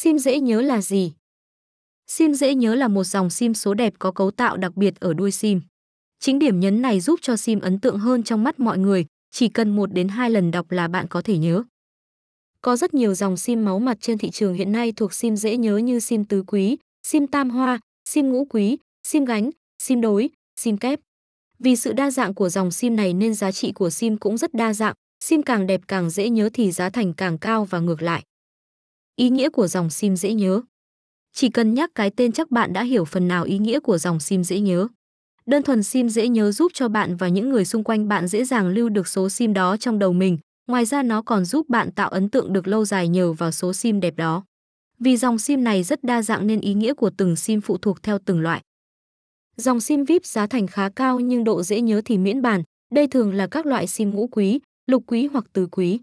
Sim dễ nhớ là gì? Sim dễ nhớ là một dòng sim số đẹp có cấu tạo đặc biệt ở đuôi sim. Chính điểm nhấn này giúp cho sim ấn tượng hơn trong mắt mọi người, chỉ cần một đến hai lần đọc là bạn có thể nhớ. Có rất nhiều dòng sim máu mặt trên thị trường hiện nay thuộc sim dễ nhớ như sim tứ quý, sim tam hoa, sim ngũ quý, sim gánh, sim đối, sim kép. Vì sự đa dạng của dòng sim này nên giá trị của sim cũng rất đa dạng, sim càng đẹp càng dễ nhớ thì giá thành càng cao và ngược lại. Ý nghĩa của dòng sim dễ nhớ Chỉ cần nhắc cái tên chắc bạn đã hiểu phần nào ý nghĩa của dòng sim dễ nhớ. Đơn thuần sim dễ nhớ giúp cho bạn và những người xung quanh bạn dễ dàng lưu được số sim đó trong đầu mình, ngoài ra nó còn giúp bạn tạo ấn tượng được lâu dài nhờ vào số sim đẹp đó. Vì dòng sim này rất đa dạng nên ý nghĩa của từng sim phụ thuộc theo từng loại. Dòng sim VIP giá thành khá cao nhưng độ dễ nhớ thì miễn bàn, đây thường là các loại sim ngũ quý, lục quý hoặc tứ quý.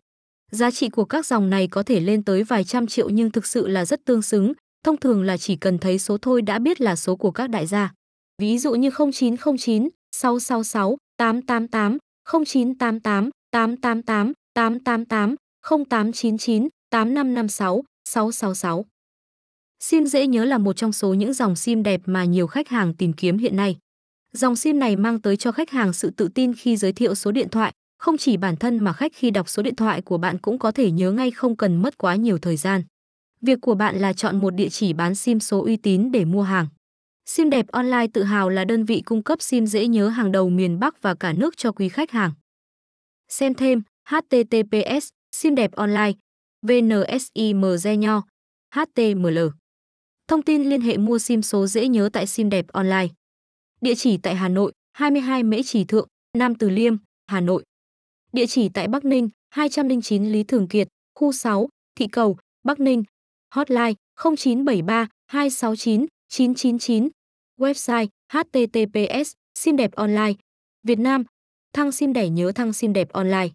Giá trị của các dòng này có thể lên tới vài trăm triệu nhưng thực sự là rất tương xứng, thông thường là chỉ cần thấy số thôi đã biết là số của các đại gia. Ví dụ như 0909, 666, 888, 0988, 888, 888, 0899, 8556, 666. Sim dễ nhớ là một trong số những dòng sim đẹp mà nhiều khách hàng tìm kiếm hiện nay. Dòng sim này mang tới cho khách hàng sự tự tin khi giới thiệu số điện thoại, không chỉ bản thân mà khách khi đọc số điện thoại của bạn cũng có thể nhớ ngay không cần mất quá nhiều thời gian. Việc của bạn là chọn một địa chỉ bán sim số uy tín để mua hàng. Sim đẹp online tự hào là đơn vị cung cấp sim dễ nhớ hàng đầu miền Bắc và cả nước cho quý khách hàng. Xem thêm https sim đẹp online vnsimg nho html Thông tin liên hệ mua sim số dễ nhớ tại sim đẹp online. Địa chỉ tại Hà Nội, 22 Mễ Trì Thượng, Nam Từ Liêm, Hà Nội. Địa chỉ tại Bắc Ninh, 209 Lý Thường Kiệt, khu 6, Thị Cầu, Bắc Ninh. Hotline 0973 269 999. Website https sim đẹp online. Việt Nam. Thăng sim đẻ nhớ thăng sim đẹp online.